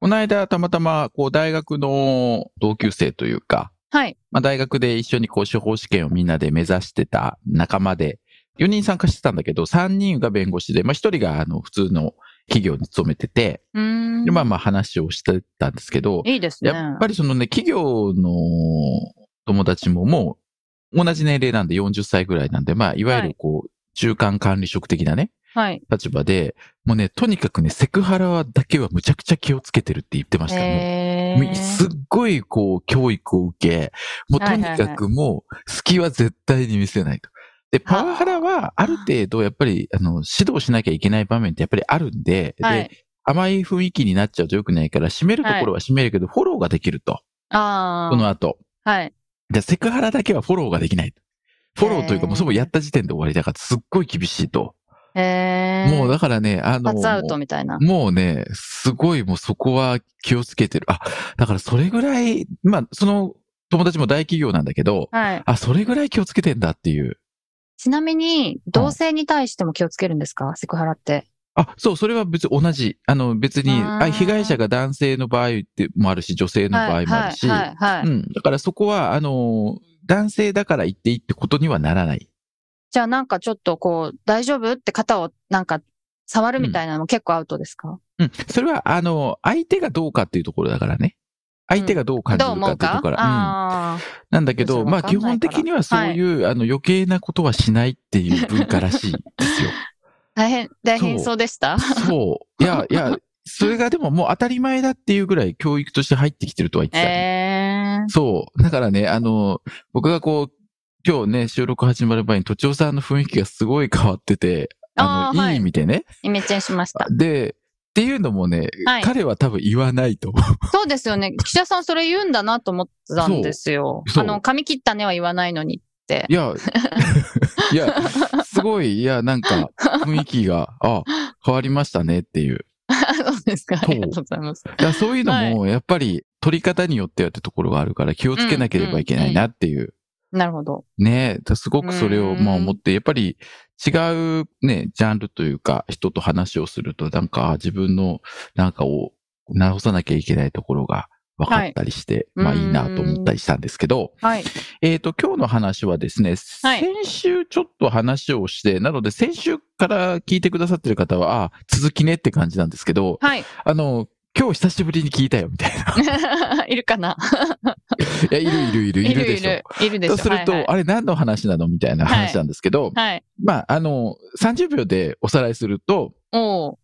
この間、たまたま、こう、大学の同級生というか、はい。まあ、大学で一緒にこう、司法試験をみんなで目指してた仲間で、4人参加してたんだけど、3人が弁護士で、まあ、1人が、あの、普通の企業に勤めてて、まあまあ話をしてたんですけど、いいですね。やっぱりそのね、企業の友達ももう、同じ年齢なんで40歳ぐらいなんで、まあ、いわゆるこう、中間管理職的なね、はい立場で、もうね、とにかくね、セクハラだけはむちゃくちゃ気をつけてるって言ってました。もうへもうすっごいこう、教育を受け、もうとにかくもう、隙は絶対に見せないと。で、パワハラはある程度やっぱり、あの、指導しなきゃいけない場面ってやっぱりあるんで、はいで、甘い雰囲気になっちゃうと良くないから、締めるところは締めるけど、フォローができると。ああこの後。はいで、セクハラだけはフォローができない。フォローというか、もうそもやった時点で終わりだから、すっごい厳しいと。へえもうだからね、あの、アウトみたいなもうね、すごいもうそこは気をつけてる。あ、だからそれぐらい、まあ、その友達も大企業なんだけど、はいあ、それぐらい気をつけてんだっていう。ちなみに同性に対しても気をつけるんですか？セクハラってあ、そう、それは別に同じ。あの、別に、あ被害者が男性の場合ってもあるし、女性の場合もあるし、はいはいはい、はいうん。だからそこは、あの、男性だから言っていいってことにはならない。じゃあなんかちょっとこう大丈夫って肩をなんか触るみたいなのも結構アウトですか、うん。それは、あの、相手がどうかっていうところだからね。相手がどう感じるかっていうところから。うん。なんだけど、まあ基本的にはそういう、あの余計なことはしないっていう文化らしいですよ。大変大変そうでした？そう。いや、いや、それがでももう当たり前だっていうぐらい教育として入ってきてるとは言ってたね、ええそう。だからね、あの、僕がこう、今日ね、収録始まる前に、とちおさんの雰囲気がすごい変わってて、あの、い。いい意味でね。イメチェンしました。で、っていうのもね、はい。彼は多分言わないと。思う。そうですよね。記者さんそれ言うんだなと思ってたんですよ。あの髪切ったねは言わないのにって。いや、いや、すごい、いや、なんか、雰囲気が、あ、変わりましたねっていう。そうですか。ありがとうございます。いやそういうのも、やっぱり、取り方によってはってところがあるから、気をつけなければいけないなっていう。なるほど。ねえ、すごくそれを、うんまあ思って、やっぱり違うね、ジャンルというか、人と話をすると、なんか自分のなんかを直さなきゃいけないところが分かったりして、はい。まあいいなと思ったりしたんですけど、はい。えっ、と、今日の話はですね、はい。先週ちょっと話をして、なので先週から聞いてくださってる方は、あ続きねって感じなんですけど、はい。あの、今日久しぶりに聞いたよ、みたいな。いるかな？いや、いるいるいる、いるでしょ。いるいるでしょ。とすると、はいあれ何の話なの？みたいな話なんですけど、はい。まあ、あの、30秒でおさらいすると、お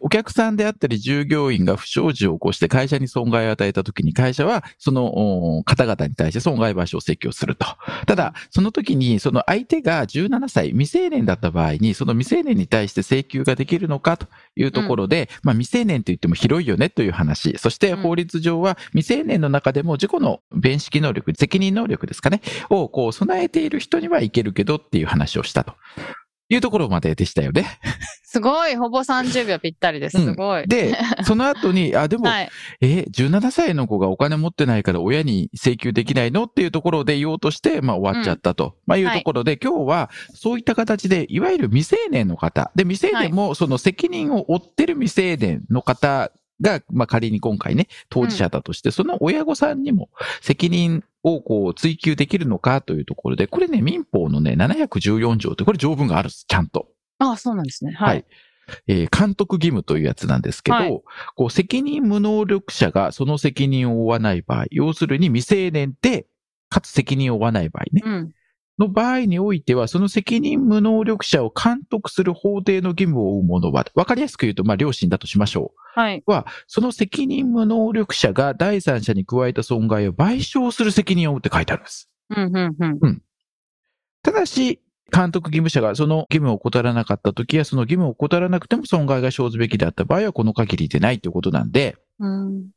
おお客さんであったり従業員が不祥事を起こして会社に損害を与えたときに会社はそのお方々に対して損害賠償請求をすると。ただ、その時にその相手が17歳未成年だった場合にその未成年に対して請求ができるのかというところで、まあ未成年と言っても広いよねという話。そしてうん法律上は未成年の中でも事故の弁識能力、責任能力ですかね、をこう備えている人にはいけるけどっていう話をしたと。いうところまででしたよね。すごいほぼ30秒ぴったりです。すごい。で、その後に、あ、でも、はい。え、17歳の子がお金持ってないから親に請求できないの？っていうところで言おうとして、まあ終わっちゃったと。まあいうところで、今日はそういった形で、いわゆる未成年の方、で、未成年もその責任を負ってる未成年の方が、まあ仮に今回ね、当事者だとして、その親御さんにも責任をこう追求できるのかというところで、これね、民法のね、714条って、これ条文があるんです、ちゃんと。ああ、そうなんですね。ははいい。。えー監督義務というやつなんですけど、はいこう責任無能力者がその責任を負わない場合、要するに未成年で、かつ責任を負わない場合ね、うん。の場合においては、その責任無能力者を監督する法定の義務を負う者は、わかりやすく言うと、まあ、両親だとしましょはい。う。は、その責任無能力者が第三者に加えた損害を賠償する責任を負うって書いてあるんです。うん、うん、うん。ただし、監督義務者がその義務を怠らなかったときや、その義務を怠らなくても損害が生ずべきであった場合は、この限りでないということなんで、うん。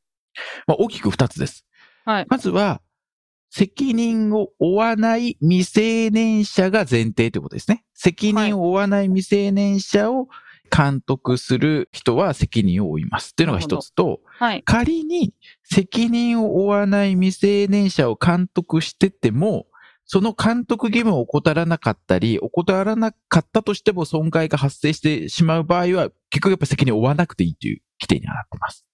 まあ、大きく二つです。はい。まずは、責任を負わない未成年者が前提ということですね。責任を負わない未成年者を監督する人は責任を負います。っていうのが一つと、はい。仮に責任を負わない未成年者を監督してても、その監督義務を怠らなかったり、怠らなかったとしても損害が発生してしまう場合は、結局やっぱ責任を負わなくていいという規定にはなってます。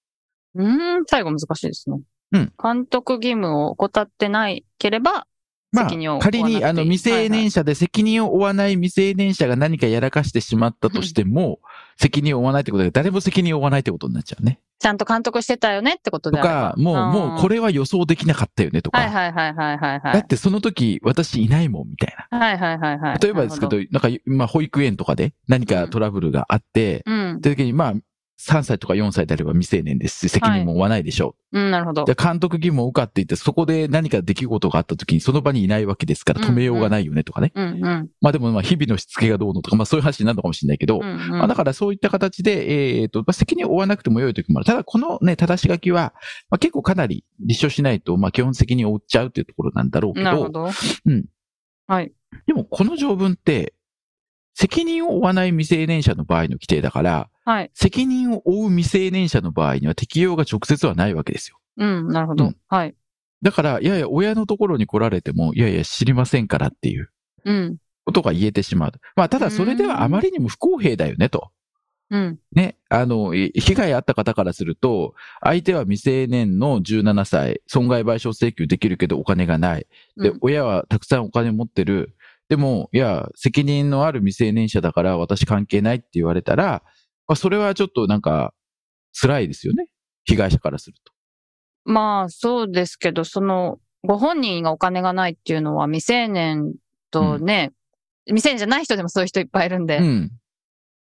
うーん、最後難しいですね。うん。監督義務を怠ってないければ、まあ責任を負わなくていい仮にあの未成年者で責任を負わない未成年者が何かやらかしてしまったとしても、責任を負わないってことで誰も責任を負わないってことになっちゃうね。ちゃんと監督してたよねってこととであればか、もう、もうこれ。れは予想できなかったよねとか。はいはいはいはいはいはい。だってその時私いないもんみたいな。はいはいはいはい。例えばですけど、なんか、まあ、保育園とかで何かトラブルがあって。うん。って時に、まあ、3歳とか4歳であれば未成年ですし、責任も負わないでしょうん、なるほどう。。で、監督義務を受かっていて、そこで何か出来事があった時にその場にいないわけですから止めようがないよねとかね。うんうん。まあでも、まあ、日々のしつけがどうのとか、まあそういう話になるのかもしれないけど、うんうんまあだからそういった形で、えっ、と、まあ、責任を負わなくても良い時もある。ただ、このね、正し書きは、まあ、結構かなり立証しないと、まあ基本責任を負っちゃうっていうところなんだろうけど、なるほど。うん。はい。でもこの条文って、責任を負わない未成年者の場合の規定だから、はい。責任を負う未成年者の場合には適用が直接はないわけですよ。うん、なるほどうん。はい。だから、いやいや、親のところに来られても、いやいや、知りませんからっていううん。ことが言えてしまう。まあ、ただそれではあまりにも不公平だよね、と。うん。ね、あの、い被害あった方からすると、相手は未成年の17歳、損害賠償請求できるけどお金がない。で、うん親はたくさんお金持ってる。でも、いや、責任のある未成年者だから私関係ないって言われたら、まあ、それはちょっとなんか、辛いですよね。被害者からすると。まあ、そうですけど、その、ご本人がお金がないっていうのは未成年とね、未成年じゃない人でもそういう人いっぱいいるんで、うん。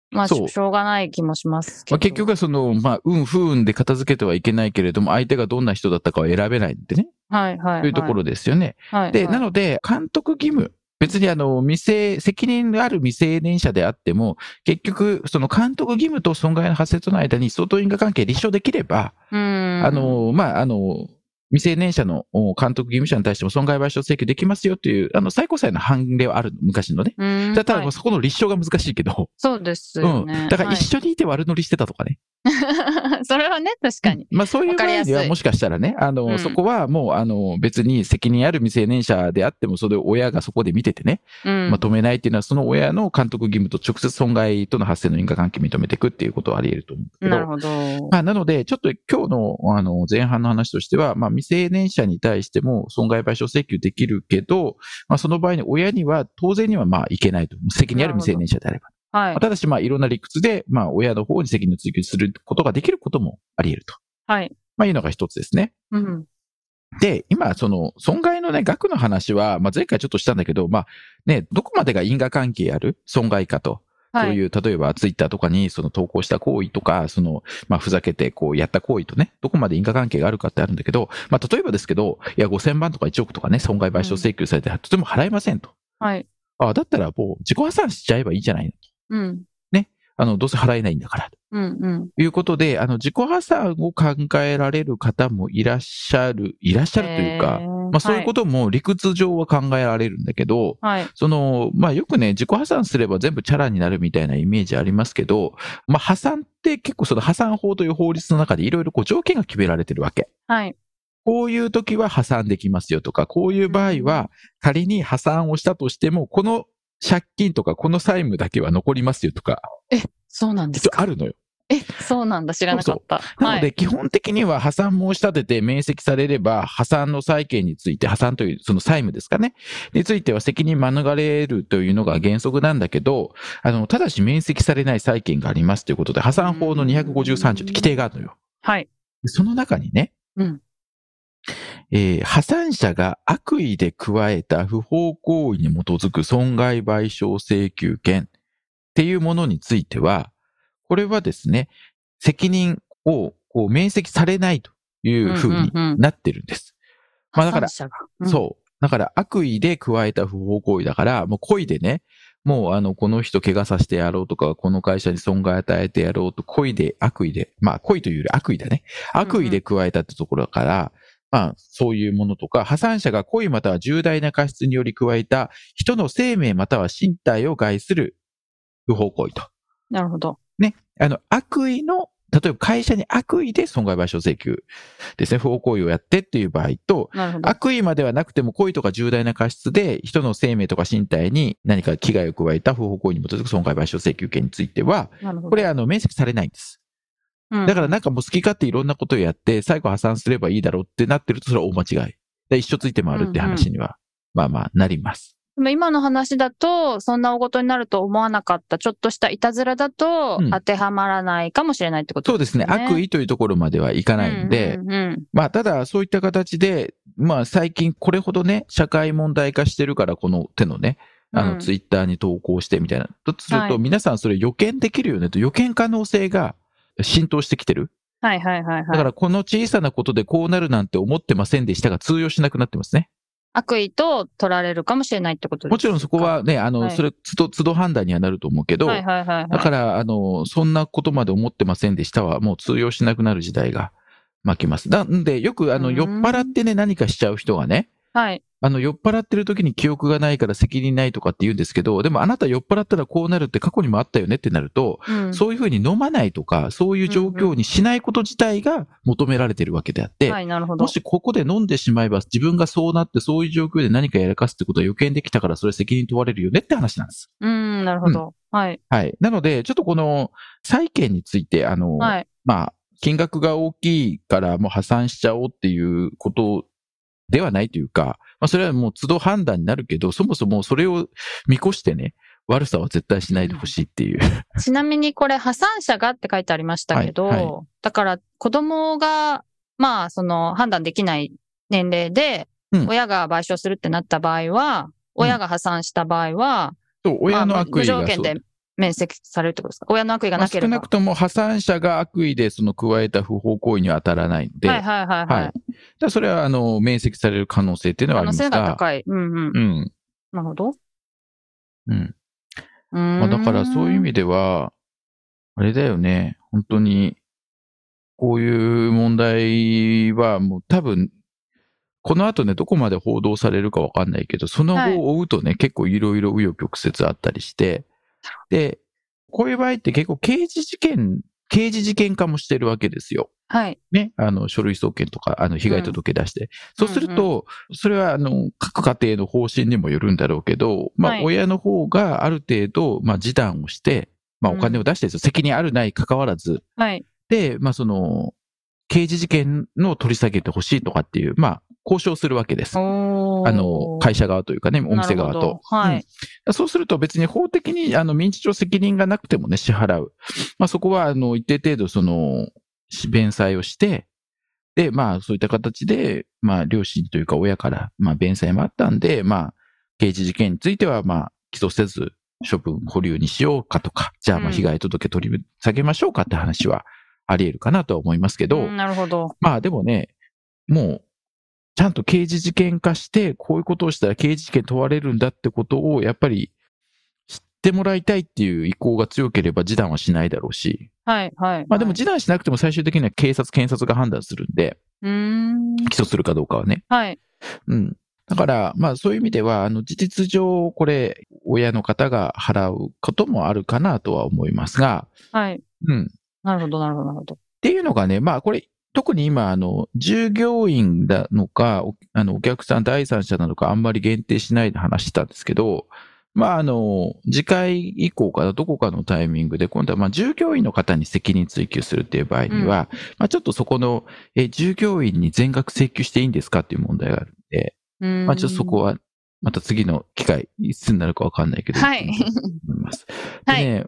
まあしょうがない気もしますけど。まあ、結局はその、まあ、運不運で片付けてはいけないけれども、相手がどんな人だったかは選べないんでね。はいはい、はい。というところですよね。はい、で、はいなので、監督義務。別にあの、未成、責任のある未成年者であっても、結局、その監督義務と損害の発生との間に相当因果関係立証できれば、うん。あ、の、まあ、あの、未成年者のお監督義務者に対しても損害賠償請求できますよという、あの、最高裁の判例はあるの、昔のね。うん、ただ、はいそこの立証が難しいけど、そうですうん。だから一緒にいて悪乗りしてたとかね。は いそれはね、確かに。まあそういう場合わかりやすいにはもしかしたらね、あの、うんそこはもうあの別に責任ある未成年者であってもそれを親がそこで見ててね、うん。まあ止めないっていうのはその親の監督義務と直接損害との発生の因果関係を認めていくっていうことはあり得ると思うけど。なるほど。まあ、なので、ちょっと今日のあの前半の話としては、まあ、未成年者に対しても損害賠償請求できるけど、まあ、その場合に親には当然にはまあいけないと。責任ある未成年者であれば。はいまあ。ただし、まあ、いろんな理屈で、まあ、親の方に責任を追及することができることもあり得ると。はい。まあ、いうのが一つですね。うん。で、今、その、損害のね、額の話は、まあ、前回ちょっとしたんだけど、まあ、ね、どこまでが因果関係ある？損害かと。はい。そういう、例えばツイッターとかにその投稿した行為とか、その、まあ、ふざけてこうやった行為とね、どこまで因果関係があるかってあるんだけど、まあ、例えばですけど、いや、5000万とか1億とかね、損害賠償請求されて、とても払えませんと。はい。ああ、だったらもう自己破産しちゃえばいいじゃないの。うん。あの、どうせ払えないんだから。うん。うん。ということで、あの、自己破産を考えられる方もいらっしゃる、いらっしゃるというか、まあ、そういうことも理屈上は考えられるんだけど、と。はい。その、まあよくね、自己破産すれば全部チャラになるみたいなイメージありますけど、まあ破産って結構その破産法という法律の中でいろいろこう条件が決められてるわけ。はい。こういう時は破産できますよとか、こういう場合は仮に破産をしたとしても、この借金とかこの債務だけは残りますよとか、そうなんですか？あるのよ。え、そうなんだ。知らなかった。なので、はい。基本的には破産申し立てて免責されれば、破産の債権について、破産というその債務ですかね、については責任免れるというのが原則なんだけど、あの、ただし免責されない債権がありますということで、破産法の253条って規定があるのよ。はい。でその中にね、うんえー破産者が悪意で加えた不法行為に基づく損害賠償請求権っていうものについては、これはですね、責任をこう免責されないというふうになってるんです。まあだからうんそう。だから悪意で加えた不法行為だから、もう故意でね、もうあの、この人怪我させてやろうとか、この会社に損害与えてやろうと、故意で、悪意で、まあ、故意というより悪意だね。悪意で加えたってところだから、まあ、そういうものとか、破産者が故意または重大な過失により加えた人の生命または身体を害する不法行為と。なるほど。ね。あの、悪意の、例えば会社に悪意で損害賠償請求ですね、不法行為をやってっていう場合と。悪意まではなくても故意とか重大な過失で人の生命とか身体に何か危害を加えた不法行為に基づく損害賠償請求権については。これあの、面積されないんです。うん、だからなんかもう好き勝手いろんなことをやって、最後破産すればいいだろうってなってると、それは大間違い。で一生ついて回るって話には、まあまあなります。でも今の話だと、そんな大事になると思わなかった、ちょっとしたいたずらだとうん当てはまらないかもしれないってことそうですね。悪意というところまではいかないんで、うんうんうんまあ、ただ、そういった形で、まあ、最近これほどね、社会問題化してるから、この手のね、あの、うんツイッターに投稿してみたいな。とすると、はい皆さんそれ予見できるよねと、予見可能性が浸透してきてる？はいはいはいはい。だから、この小さなことでこうなるなんて思ってませんでしたが、通用しなくなってますね。悪意と取られるかもしれないってことですもちろんそこはね、あの、はいそれ、つど、都度判断にはなると思うけど、はいはいはいはい。だから、あの、そんなことまで思ってませんでしたは、もう通用しなくなる時代が巻きます。なんで、よく、あの、うん酔っ払ってね、何かしちゃう人がね、はい。あの、酔っ払ってる時に記憶がないから責任ないとかって言うんですけど、でもあなた酔っ払ったらこうなるって過去にもあったよねってなると、うんそういうふうに飲まないとか、そういう状況にしないこと自体が求められてるわけであって、はい、なるほども。しここで飲んでしまえば自分がそうなってそういう状況で何かやらかすってことは予見できたからそれ責任問われるよねって話なんです。うん、なるほど。はい。はい。なので、ちょっとこの債権について、あの、はい。まあ、金額が大きいからもう破産しちゃおうっていうことではないというか、まあ、それはもう都度判断になるけど、そもそもそれを見越してね、悪さは絶対しないでほしいっていう。ちなみにこれ破産者がって書いてありましたけど、はいはだから子供が、まあ、その判断できない年齢でうん、親が賠償するってなった場合は、親が破産した場合は、そう、親のまあ無悪意が条件で免責されるってことですか？親の悪意がまあなければ。少なくとも破産者が悪意でその加えた不法行為には当たらないので、はいはいはいはい。はいそれは、あの、免責される可能性っていうのはあ可能性りますが。が高い。うんうん。うん。なるほど。うん。うーんまあ、だからそういう意味では、あれだよね、本当に、こういう問題はもう多分、この後ね、どこまで報道されるかわかんないけど、そのはい後を追うとね、結構いろいろ紆余曲折あったりして、で、こういう場合って結構刑事事件、刑事事件化もしてるわけですよ。はい。ね、あの、書類送検とか、あの、被害届出して。そうすると、それは、あの、各家庭の方針にもよるんだろうけど、まあは、い親の方がある程度、まあ、示談をして、まあ、お金を出してですよ。責任あるない関わらず。はい。で、まあ、その、刑事事件の取り下げてほしいとかっていう、まあ、交渉するわけです。あの、会社側というかね、お店側と。はい。うんそうすると別に法的にあの民事上責任がなくてもね、支払う。まあそこはあの一定程度その、弁済をして、で、まあそういった形で、まあ両親というか親から、まあ弁済もあったんで、まあ刑事事件についてはまあ起訴せず処分保留にしようかとか、じゃあまあうん被害届取り下げましょうかって話はあり得るかなとは思いますけど、うんなるほど。まあでもね、もう、ちゃんと刑事事件化して、こういうことをしたら刑事事件問われるんだってことを、やっぱり知ってもらいたいっていう意向が強ければ示談はしないだろうし、はい、はい。まあでもはい示談しなくても最終的には警察、検察が判断するんで、うーん。起訴するかどうかはね。はい。うん。だから、まあそういう意味では、あの、事実上、これ、親の方が払うこともあるかなとは思いますが、はい。うん。なるほど、なるほど、なるほど。っていうのがね、まあこれ、特に今、あの、従業員なのか、おあの、お客さん第三者なのかあんまり限定しないで話したんですけど、まああの、次回以降かな、どこかのタイミングで、今度はまあ従業員の方に責任追及するっていう場合には、まあちょっとそこの、え、従業員に全額請求していいんですかっていう問題があるんで、うーんまあちょっとそこは、また次の機会、いつになるかわかんないけど、はい。思います。は いでね、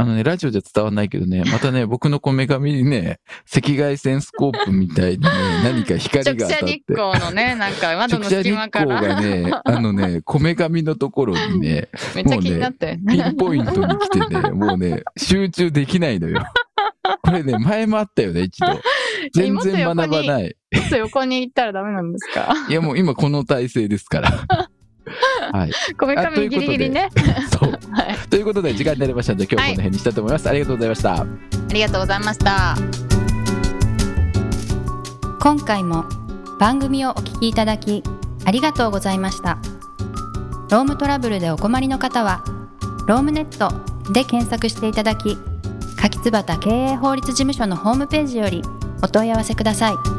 あのね、ラジオじゃ伝わんないけどね、またね、僕のこめかみにね、赤外線スコープみたいにね、何か光直が当たって射日。光のね、なんか窓の直射日隙間か光ら。がね、あのね、こめかみのところにね、めっちゃ気になって。ピンポイントに来てね、もうね、集中できないのよ。これね、前もあったよね、一度。全然学ばない。ちょっと横に行ったらダメなんですか？いやもう今この体勢ですから。はい。こめかみギリギリね。そう。はい。ということで時間になりましたので今日はこの辺にしたいと思います。ありがとうございました。ありがとうございました。今回も番組をお聞きいただきありがとうございました。ロームトラブルでお困りの方はロームネットで検索していただき柿椿経営法律事務所のホームページよりお問い合わせください。